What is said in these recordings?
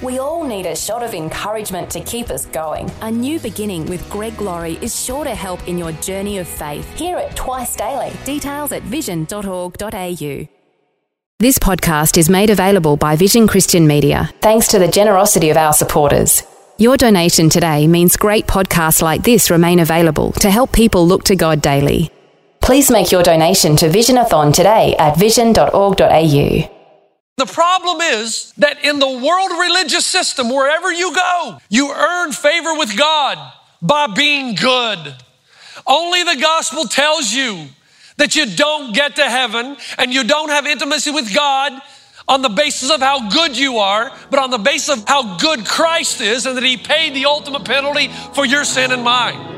We all need a shot of encouragement to keep us going. A new beginning with Greg Laurie is sure to help in your journey of faith. Hear it twice daily. Details at vision.org.au. This podcast is made available by Vision Christian Media. Thanks to the generosity of our supporters. Your donation today means great podcasts like this remain available to help people look to God daily. Please make your donation to Visionathon today at vision.org.au. The problem is that in the world religious system, wherever you go, you earn favor with God by being good. Only the gospel tells you that you don't get to heaven and you don't have intimacy with God on the basis of how good you are, but on the basis of how good Christ is and that He paid the ultimate penalty for your sin and mine.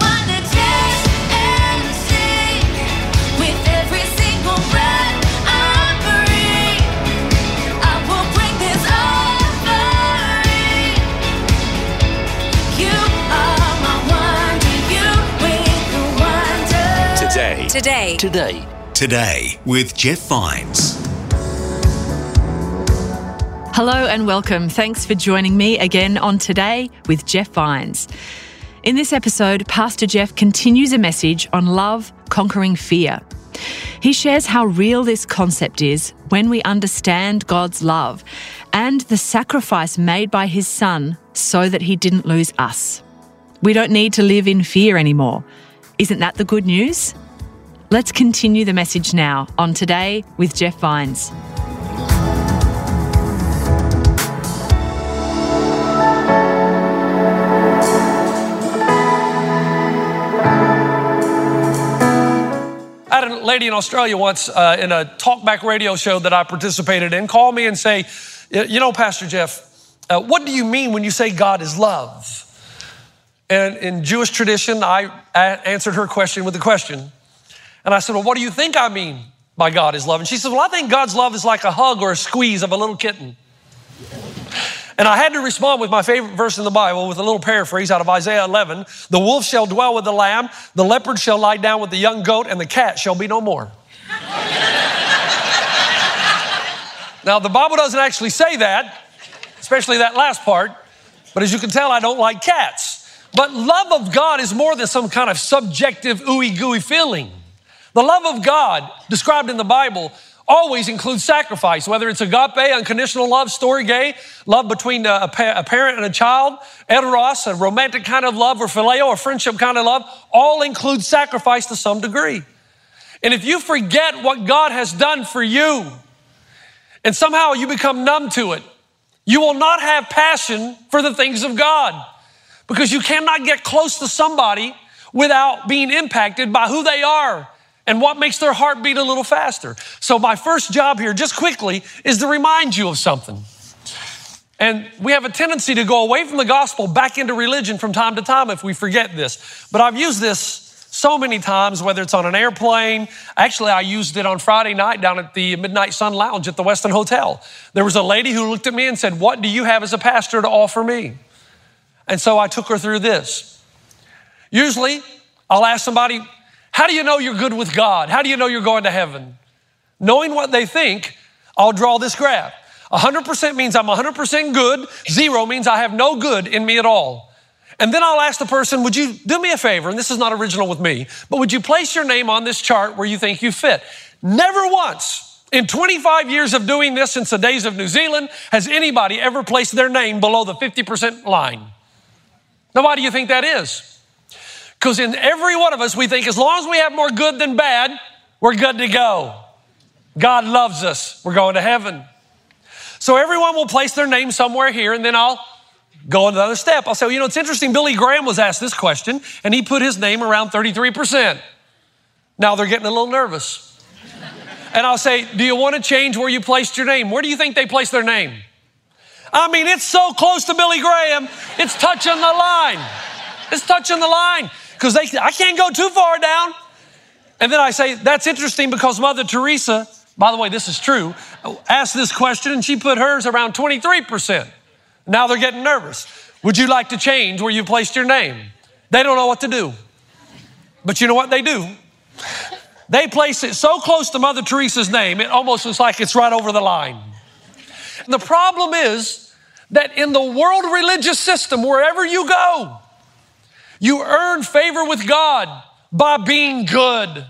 Today. Today. Today. Today with Jeff Vines. Hello and welcome. Thanks for joining me again on Today with Jeff Vines. In this episode, Pastor Jeff continues a message on love conquering fear. He shares how real this concept is when we understand God's love and the sacrifice made by his son so that he didn't lose us. We don't need to live in fear anymore. Isn't that the good news? Let's continue the message now on Today with Jeff Vines. Lady in Australia once uh, in a talkback radio show that I participated in call me and say, You know, Pastor Jeff, uh, what do you mean when you say God is love? And in Jewish tradition, I answered her question with a question. And I said, Well, what do you think I mean by God is love? And she said, Well, I think God's love is like a hug or a squeeze of a little kitten. And I had to respond with my favorite verse in the Bible with a little paraphrase out of Isaiah 11 The wolf shall dwell with the lamb, the leopard shall lie down with the young goat, and the cat shall be no more. now, the Bible doesn't actually say that, especially that last part, but as you can tell, I don't like cats. But love of God is more than some kind of subjective, ooey gooey feeling. The love of God described in the Bible always includes sacrifice, whether it's agape, unconditional love, storge, love between a, a a parent and a child, eros, a romantic kind of love, or phileo, a friendship kind of love, all include sacrifice to some degree. And if you forget what God has done for you, and somehow you become numb to it, you will not have passion for the things of God because you cannot get close to somebody without being impacted by who they are and what makes their heart beat a little faster. So, my first job here, just quickly, is to remind you of something. And we have a tendency to go away from the gospel back into religion from time to time if we forget this. But I've used this so many times, whether it's on an airplane. Actually, I used it on Friday night down at the Midnight Sun Lounge at the Westin Hotel. There was a lady who looked at me and said, What do you have as a pastor to offer me? And so I took her through this. Usually, I'll ask somebody, How do you know you're good with God? How do you know you're going to heaven? Knowing what they think, I'll draw this graph. 100% means I'm 100% good, zero means I have no good in me at all. And then I'll ask the person, Would you do me a favor? And this is not original with me, but would you place your name on this chart where you think you fit? Never once in 25 years of doing this since the days of New Zealand has anybody ever placed their name below the 50% line. Now, why do you think that is? Because in every one of us, we think as long as we have more good than bad, we're good to go. God loves us. We're going to heaven. So everyone will place their name somewhere here, and then I'll go another step. I'll say, you know, it's interesting. Billy Graham was asked this question, and he put his name around 33%. Now they're getting a little nervous. And I'll say, do you want to change where you placed your name? Where do you think they placed their name? I mean, it's so close to Billy Graham, it's touching the line. It's touching the line because I can't go too far down. And then I say, that's interesting because Mother Teresa By the way, this is true. Asked this question and she put hers around 23%. Now they're getting nervous. Would you like to change where you placed your name? They don't know what to do. But you know what they do? They place it so close to Mother Teresa's name, it almost looks like it's right over the line. And the problem is that in the world religious system, wherever you go, you earn favor with God by being good.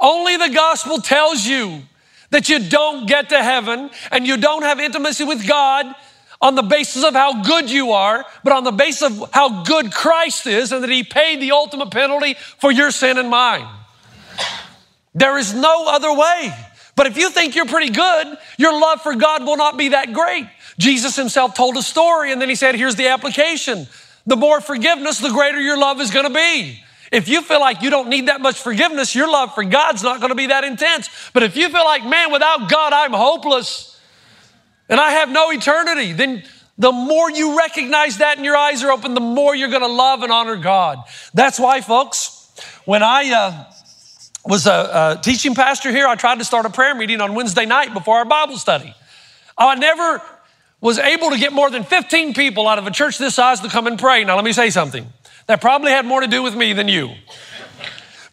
Only the gospel tells you that you don't get to heaven and you don't have intimacy with God on the basis of how good you are, but on the basis of how good Christ is and that He paid the ultimate penalty for your sin and mine. There is no other way. But if you think you're pretty good, your love for God will not be that great. Jesus himself told a story and then he said, here's the application. The more forgiveness, the greater your love is going to be. If you feel like you don't need that much forgiveness, your love for God's not going to be that intense. But if you feel like, man, without God, I'm hopeless and I have no eternity, then the more you recognize that and your eyes are open, the more you're going to love and honor God. That's why, folks, when I uh, was a, a teaching pastor here, I tried to start a prayer meeting on Wednesday night before our Bible study. I never was able to get more than 15 people out of a church this size to come and pray. Now, let me say something. That probably had more to do with me than you.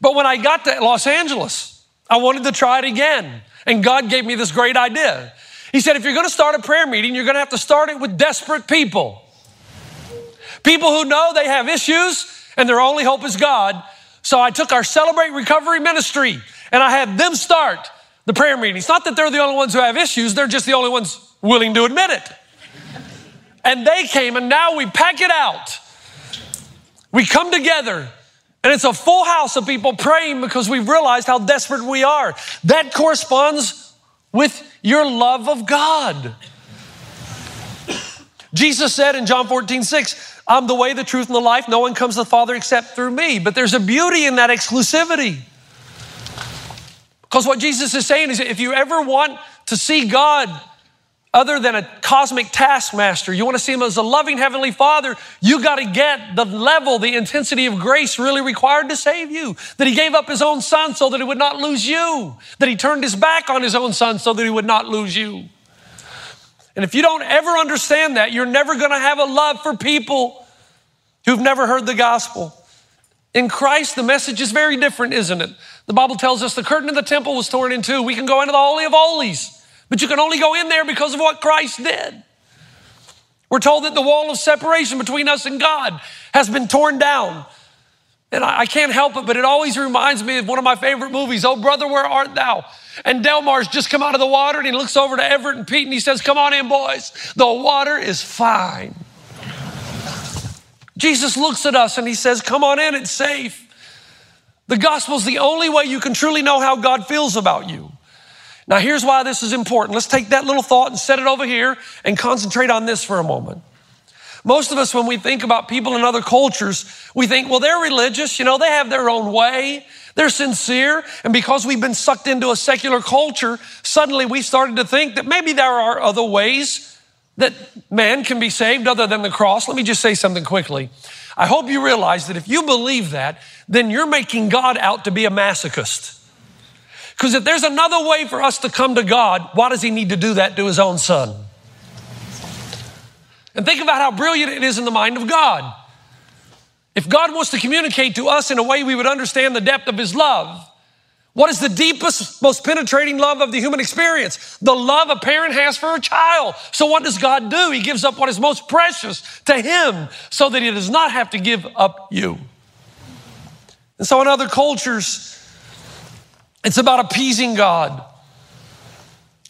But when I got to Los Angeles, I wanted to try it again. And God gave me this great idea. He said, if you're going to start a prayer meeting, you're going to have to start it with desperate people. People who know they have issues and their only hope is God. So I took our Celebrate Recovery ministry and I had them start the prayer meetings. Not that they're the only ones who have issues, they're just the only ones willing to admit it. And they came and now we pack it out. We come together and it's a full house of people praying because we've realized how desperate we are. That corresponds with your love of God. Jesus said in John 14, 6, I'm the way, the truth, and the life. No one comes to the Father except through me. But there's a beauty in that exclusivity. Because what Jesus is saying is if you ever want to see God other than a cosmic taskmaster, you want to see him as a loving heavenly father, you got to get the level, the intensity of grace really required to save you. That he gave up his own son so that he would not lose you. That he turned his back on his own son so that he would not lose you. And if you don't ever understand that, you're never going to have a love for people who've never heard the gospel. In Christ, the message is very different, isn't it? The Bible tells us the curtain of the temple was torn in two. We can go into the Holy of Holies. But you can only go in there because of what Christ did. We're told that the wall of separation between us and God has been torn down. And I, can't help it, but it always reminds me of one of my favorite movies, Oh Brother, Where Art Thou? And Delmar's just come out of the water and he looks over to Everett and Pete and he says, Come on in, boys. The water is fine. Jesus looks at us and he says, Come on in, it's safe. The gospel is the only way you can truly know how God feels about you. Now, here's why this is important. Let's take that little thought and set it over here and concentrate on this for a moment. Most of us, when we think about people in other cultures, we think, well, they're religious, you know, they have their own way, they're sincere. And because we've been sucked into a secular culture, suddenly we started to think that maybe there are other ways that man can be saved other than the cross. Let me just say something quickly. I hope you realize that if you believe that, then you're making God out to be a masochist. Because if there's another way for us to come to God, why does He need to do that to His own Son? And think about how brilliant it is in the mind of God. If God wants to communicate to us in a way we would understand the depth of His love, what is the deepest, most penetrating love of the human experience? The love a parent has for a child. So, what does God do? He gives up what is most precious to Him so that He does not have to give up you. And so, in other cultures, it's about appeasing God.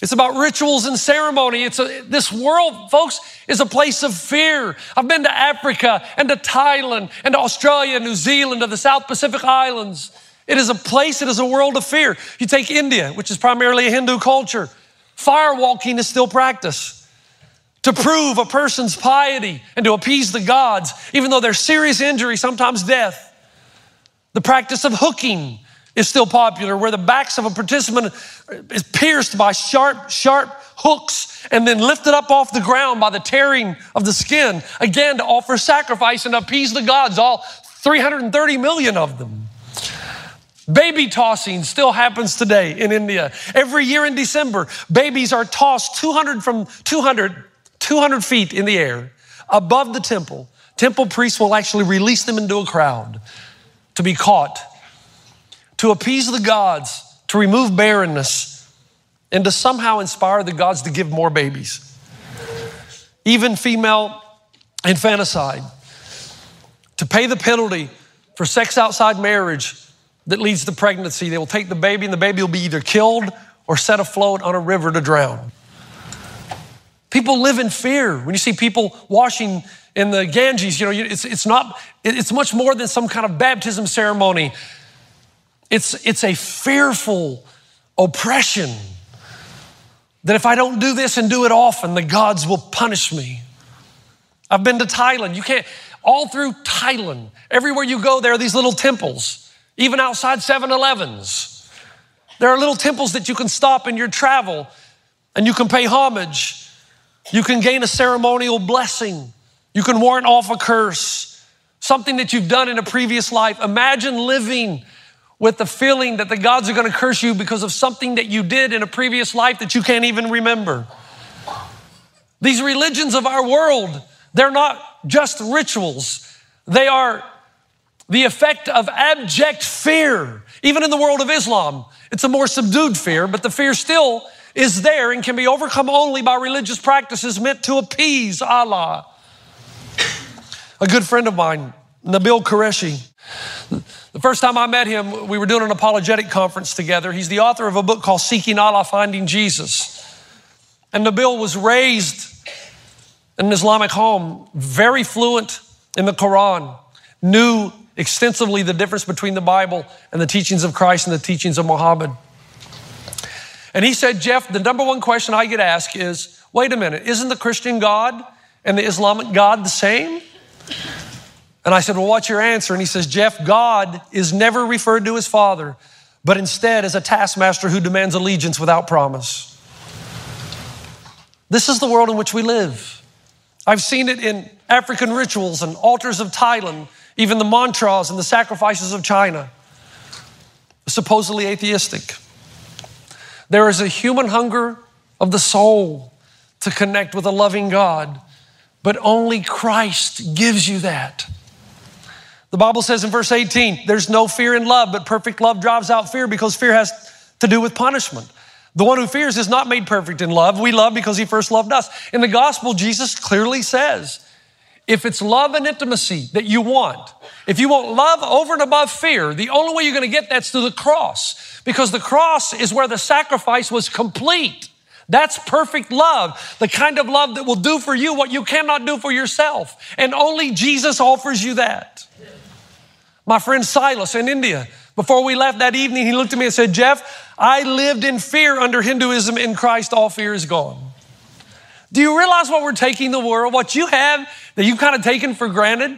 It's about rituals and ceremony. It's a, this world, folks, is a place of fear. I've been to Africa and to Thailand and to Australia, and New Zealand, to the South Pacific Islands. It is a place, it is a world of fear. You take India, which is primarily a Hindu culture, firewalking is still practiced. To prove a person's piety and to appease the gods, even though there's serious injury, sometimes death. The practice of hooking is still popular, where the backs of a participant is pierced by sharp, sharp hooks and then lifted up off the ground by the tearing of the skin, again to offer sacrifice and appease the gods, all 330 million of them. Baby tossing still happens today in India. Every year in December, babies are tossed 200 from 200, 200 feet in the air above the temple. Temple priests will actually release them into a crowd to be caught, to appease the gods, to remove barrenness, and to somehow inspire the gods to give more babies. Even female infanticide, to pay the penalty for sex outside marriage that leads to pregnancy. They will take the baby, and the baby will be either killed or set afloat on a river to drown. People live in fear. When you see people washing in the Ganges, you know, it's, it's not, it's much more than some kind of baptism ceremony. It's, it's a fearful oppression that if I don't do this and do it often, the gods will punish me. I've been to Thailand. You can't, all through Thailand, everywhere you go, there are these little temples, even outside 7 Elevens. There are little temples that you can stop in your travel and you can pay homage. You can gain a ceremonial blessing. You can warrant off a curse, something that you've done in a previous life. Imagine living with the feeling that the gods are going to curse you because of something that you did in a previous life that you can't even remember. These religions of our world, they're not just rituals, they are the effect of abject fear. Even in the world of Islam, it's a more subdued fear, but the fear still is there and can be overcome only by religious practices meant to appease Allah. A good friend of mine, Nabeel Qureshi, the first time I met him, we were doing an apologetic conference together. He's the author of a book called Seeking Allah, Finding Jesus. And Nabeel was raised in an Islamic home, very fluent in the Quran, knew extensively the difference between the Bible and the teachings of Christ and the teachings of Muhammad. And he said, Jeff, the number one question I get asked is wait a minute, isn't the Christian God and the Islamic God the same? And I said, Well, what's your answer? And he says, Jeff, God is never referred to as Father, but instead as a taskmaster who demands allegiance without promise. This is the world in which we live. I've seen it in African rituals and altars of Thailand, even the mantras and the sacrifices of China, supposedly atheistic. There is a human hunger of the soul to connect with a loving God, but only Christ gives you that. The Bible says in verse 18, there's no fear in love, but perfect love drives out fear because fear has to do with punishment. The one who fears is not made perfect in love. We love because he first loved us. In the gospel, Jesus clearly says, if it's love and intimacy that you want, if you want love over and above fear, the only way you're going to get that's through the cross because the cross is where the sacrifice was complete. That's perfect love, the kind of love that will do for you what you cannot do for yourself. And only Jesus offers you that. My friend Silas in India, before we left that evening, he looked at me and said, Jeff, I lived in fear under Hinduism. In Christ, all fear is gone. Do you realize what we're taking the world, what you have that you've kind of taken for granted?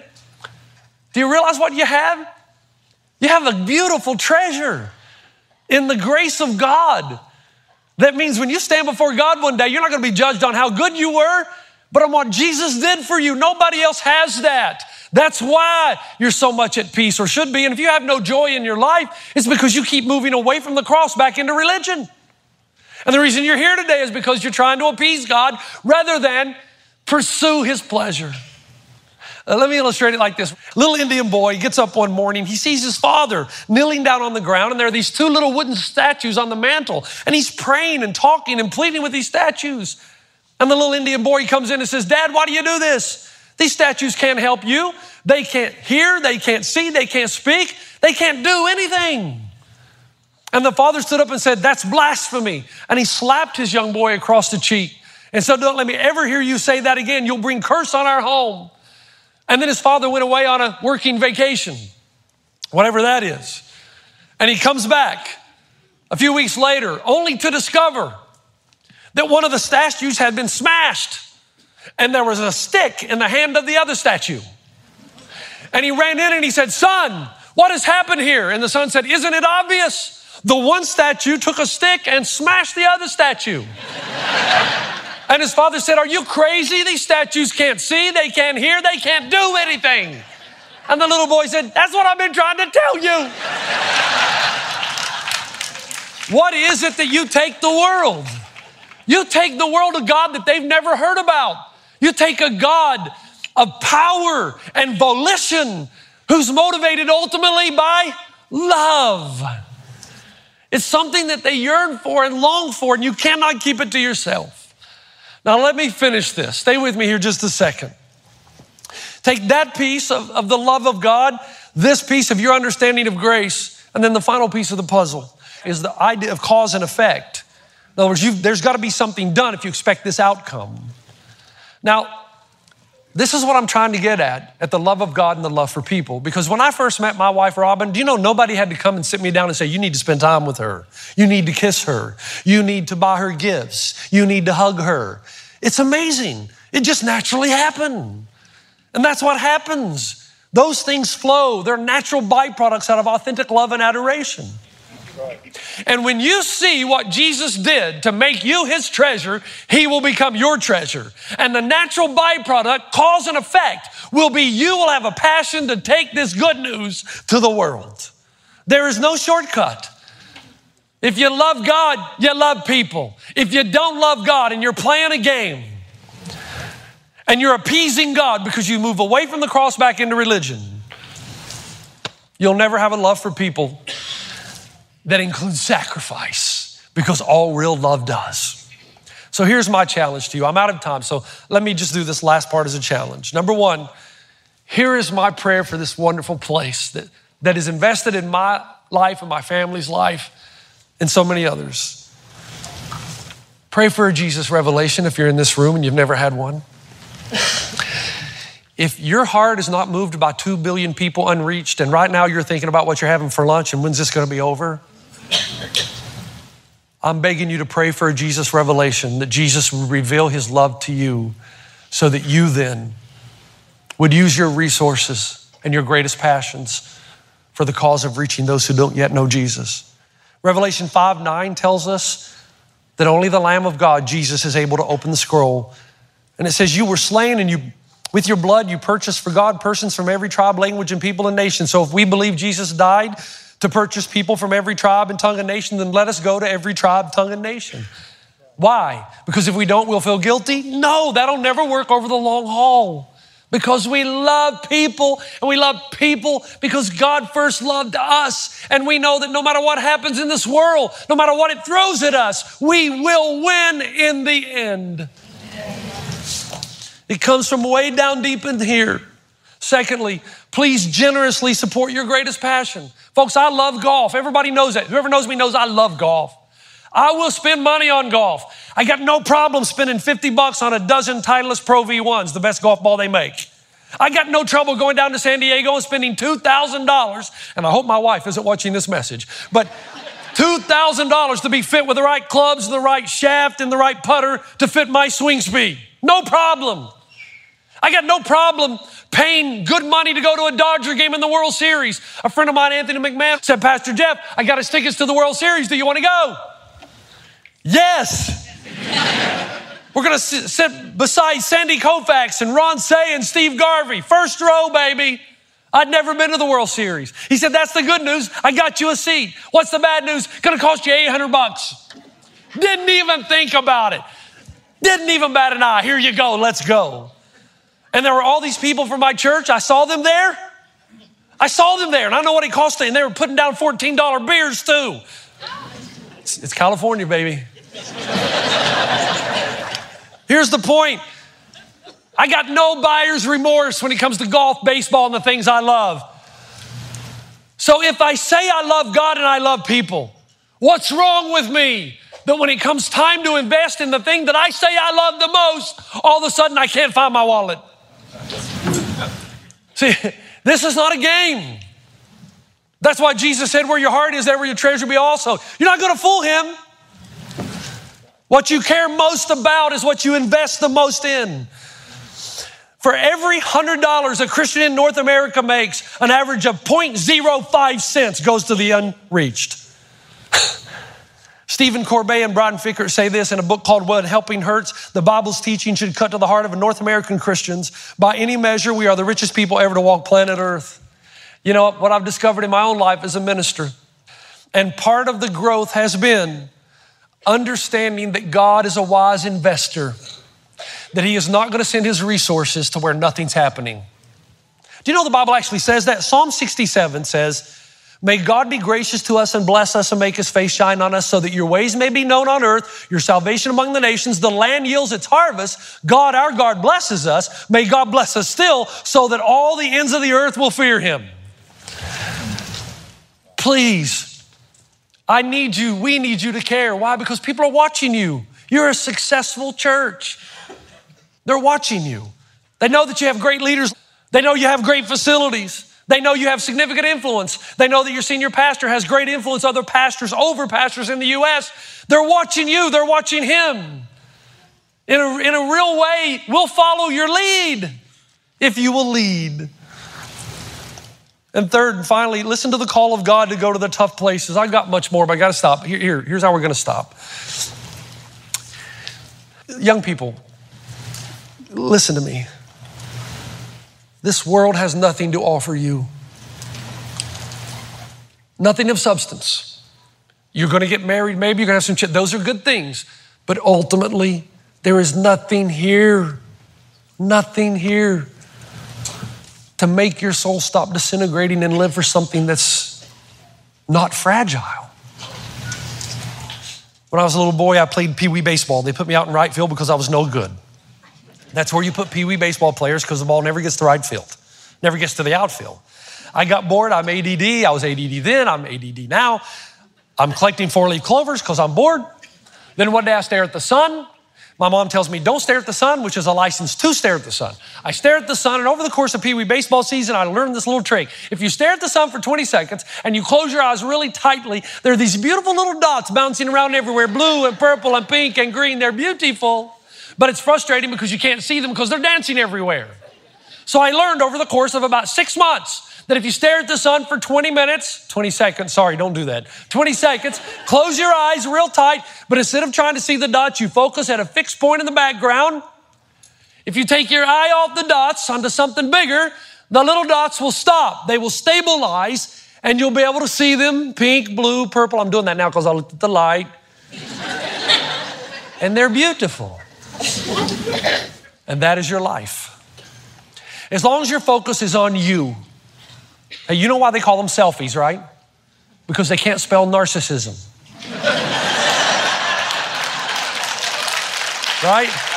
Do you realize what you have? You have a beautiful treasure in the grace of God. That means when you stand before God one day, you're not going to be judged on how good you were, but on what Jesus did for you. Nobody else has that. That's why you're so much at peace or should be. And if you have no joy in your life, it's because you keep moving away from the cross back into religion. And the reason you're here today is because you're trying to appease God rather than pursue His pleasure. Uh, let me illustrate it like this. Little Indian boy gets up one morning. He sees his father kneeling down on the ground, and there are these two little wooden statues on the mantle. And he's praying and talking and pleading with these statues. And the little Indian boy comes in and says, Dad, why do you do this? These statues can't help you. They can't hear, they can't see, they can't speak, they can't do anything. And the father stood up and said, That's blasphemy. And he slapped his young boy across the cheek and said, Don't let me ever hear you say that again. You'll bring curse on our home. And then his father went away on a working vacation, whatever that is. And he comes back a few weeks later, only to discover that one of the statues had been smashed and there was a stick in the hand of the other statue. And he ran in and he said, Son, what has happened here? And the son said, Isn't it obvious? The one statue took a stick and smashed the other statue. and his father said, Are you crazy? These statues can't see, they can't hear, they can't do anything. And the little boy said, That's what I've been trying to tell you. What is it that you take the world? You take the world of God that they've never heard about. You take a God of power and volition who's motivated ultimately by love. It's something that they yearn for and long for, and you cannot keep it to yourself. Now, let me finish this. Stay with me here just a second. Take that piece of, of the love of God, this piece of your understanding of grace, and then the final piece of the puzzle is the idea of cause and effect. In other words, there's got to be something done if you expect this outcome. Now, this is what I'm trying to get at, at the love of God and the love for people. Because when I first met my wife, Robin, do you know nobody had to come and sit me down and say, You need to spend time with her. You need to kiss her. You need to buy her gifts. You need to hug her. It's amazing. It just naturally happened. And that's what happens. Those things flow, they're natural byproducts out of authentic love and adoration. And when you see what Jesus did to make you his treasure, he will become your treasure. And the natural byproduct, cause and effect, will be you will have a passion to take this good news to the world. There is no shortcut. If you love God, you love people. If you don't love God and you're playing a game and you're appeasing God because you move away from the cross back into religion, you'll never have a love for people that includes sacrifice because all real love does. So here's my challenge to you. I'm out of time, so let me just do this last part as a challenge. Number one, here is my prayer for this wonderful place that, that is invested in my life and my family's life and so many others. Pray for a Jesus revelation if you're in this room and you've never had one. If your heart is not moved by 2 billion people unreached, and right now you're thinking about what you're having for lunch and when's this going to be over, I'm begging you to pray for a Jesus revelation that Jesus would reveal his love to you so that you then would use your resources and your greatest passions for the cause of reaching those who don't yet know Jesus. Revelation 5 9 tells us that only the Lamb of God, Jesus, is able to open the scroll. And it says, You were slain and you with your blood, you purchased for God persons from every tribe, language, and people and nation. So if we believe Jesus died to purchase people from every tribe and tongue and nation, then let us go to every tribe, tongue, and nation. Why? Because if we don't, we'll feel guilty? No, that'll never work over the long haul. Because we love people and we love people because God first loved us. And we know that no matter what happens in this world, no matter what it throws at us, we will win in the end. It comes from way down deep in here. Secondly, please generously support your greatest passion. Folks, I love golf. Everybody knows that. Whoever knows me knows I love golf. I will spend money on golf. I got no problem spending 50 bucks on a dozen Titleist Pro V1s, the best golf ball they make. I got no trouble going down to San Diego and spending $2,000, and I hope my wife isn't watching this message, but $2,000 to be fit with the right clubs, the right shaft, and the right putter to fit my swing speed. No problem. I got no problem paying good money to go to a Dodger game in the World Series. A friend of mine, Anthony McMahon, said, Pastor Jeff, I got his tickets to the World Series. Do you want to go? Yes. We're going to sit beside Sandy Koufax and Ron Cey and Steve Garvey. First row, baby. I'd never been to the World Series. He said, That's the good news. I got you a seat. What's the bad news? To cost you 800 bucks. Didn't even think about it. Didn't even bat an eye. Here you go. Let's go. And there were all these people from my church. I saw them there. I saw them there, and I know what it cost them. And they were putting down $14 beers too. It's, it's California, baby. Here's the point I got no buyer's remorse when it comes to golf, baseball, and the things I love. So if I say I love God and I love people, what's wrong with me? That when it comes time to invest in the thing that I say I love the most, all of a sudden I can't find my wallet. See, this is not a game. That's why Jesus said, Where your heart is, there will your treasure be also. You're not going to fool him. What you care most about is what you invest the most in. For every $100 a Christian in North America makes, an average of 0.05 cents goes to the unreached. Stephen Corbett and Brian Fikkert say this in a book called What Helping Hurts. The Bible's teaching should cut to the heart of North American Christians. By any measure, we are the richest people ever to walk planet Earth. You know what I've discovered in my own life as a minister And part of the growth has been understanding that God is a wise investor, that He is not going to send His resources to where nothing's happening. Do you know the Bible actually says that? Psalm 67 says, May God be gracious to us and bless us and make his face shine on us so that your ways may be known on earth, your salvation among the nations, the land yields its harvest. God, our God, blesses us. May God bless us still so that all the ends of the earth will fear him. Please, I need you. We need you to care. Why? Because people are watching you. You're a successful church. They're watching you. They know that you have great leaders. They know you have great facilities. They know you have significant influence. They know that your senior pastor has great influence, other pastors over pastors in the U.S. They're watching you, they're watching him. In a, in a real way, we'll follow your lead if you will lead. And third and finally, listen to the call of God to go to the tough places. I've got much more, but I got to stop. Here, here, here's how we're going to stop. Young people, listen to me. This world has nothing to offer you, nothing of substance. You're going to get married, maybe you're going to have some children. Those are good things. But ultimately, there is nothing here, nothing here to make your soul stop disintegrating and live for something that's not fragile. When I was a little boy, I played pee wee baseball. They put me out in right field because I was no good. That's where you put pee wee baseball players because the ball never gets to right field, never gets to the outfield. I got bored. I'm ADD. I was ADD then. I'm ADD now. I'm collecting four leaf clovers because I'm bored. Then one day I stare at the sun. My mom tells me, don't stare at the sun, which is a license to stare at the sun. I stare at the sun, and over the course of Pee Wee baseball season, I learned this little trick. If you stare at the sun for 20 seconds and you close your eyes really tightly, there are these beautiful little dots bouncing around everywhere blue and purple and pink and green. They're beautiful. But it's frustrating because you can't see them because they're dancing everywhere. So I learned over the course of about six months that if you stare at the sun for 20 minutes, 20 seconds, sorry, don't do that, 20 seconds, close your eyes real tight, but instead of trying to see the dots, you focus at a fixed point in the background. If you take your eye off the dots onto something bigger, the little dots will stop. They will stabilize and you'll be able to see them pink, blue, purple. I'm doing that now because I looked at the light. and they're beautiful. And that is your life. As long as your focus is on you. You know why they call them selfies, right? Because they can't spell narcissism. right?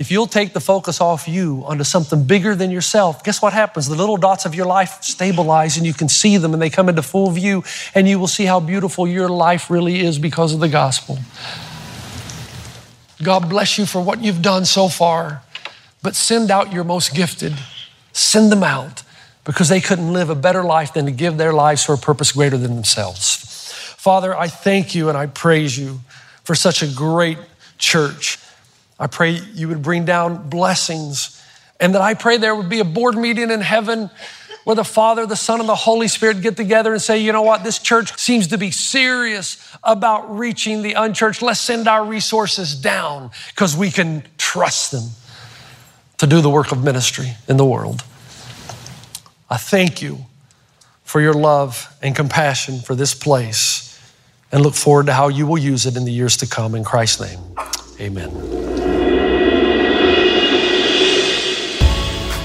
If you'll take the focus off you onto something bigger than yourself, guess what happens? The little dots of your life stabilize and you can see them and they come into full view, and you will see how beautiful your life really is because of the gospel. God bless you for what you've done so far, but send out your most gifted. Send them out because they couldn't live a better life than to give their lives for a purpose greater than themselves. Father, I thank you and I praise you for such a great church. I pray you would bring down blessings and that I pray there would be a board meeting in heaven where the Father, the Son, and the Holy Spirit get together and say, you know what, this church seems to be serious about reaching the unchurched. Let's send our resources down because we can trust them to do the work of ministry in the world. I thank you for your love and compassion for this place and look forward to how you will use it in the years to come. In Christ's name, amen.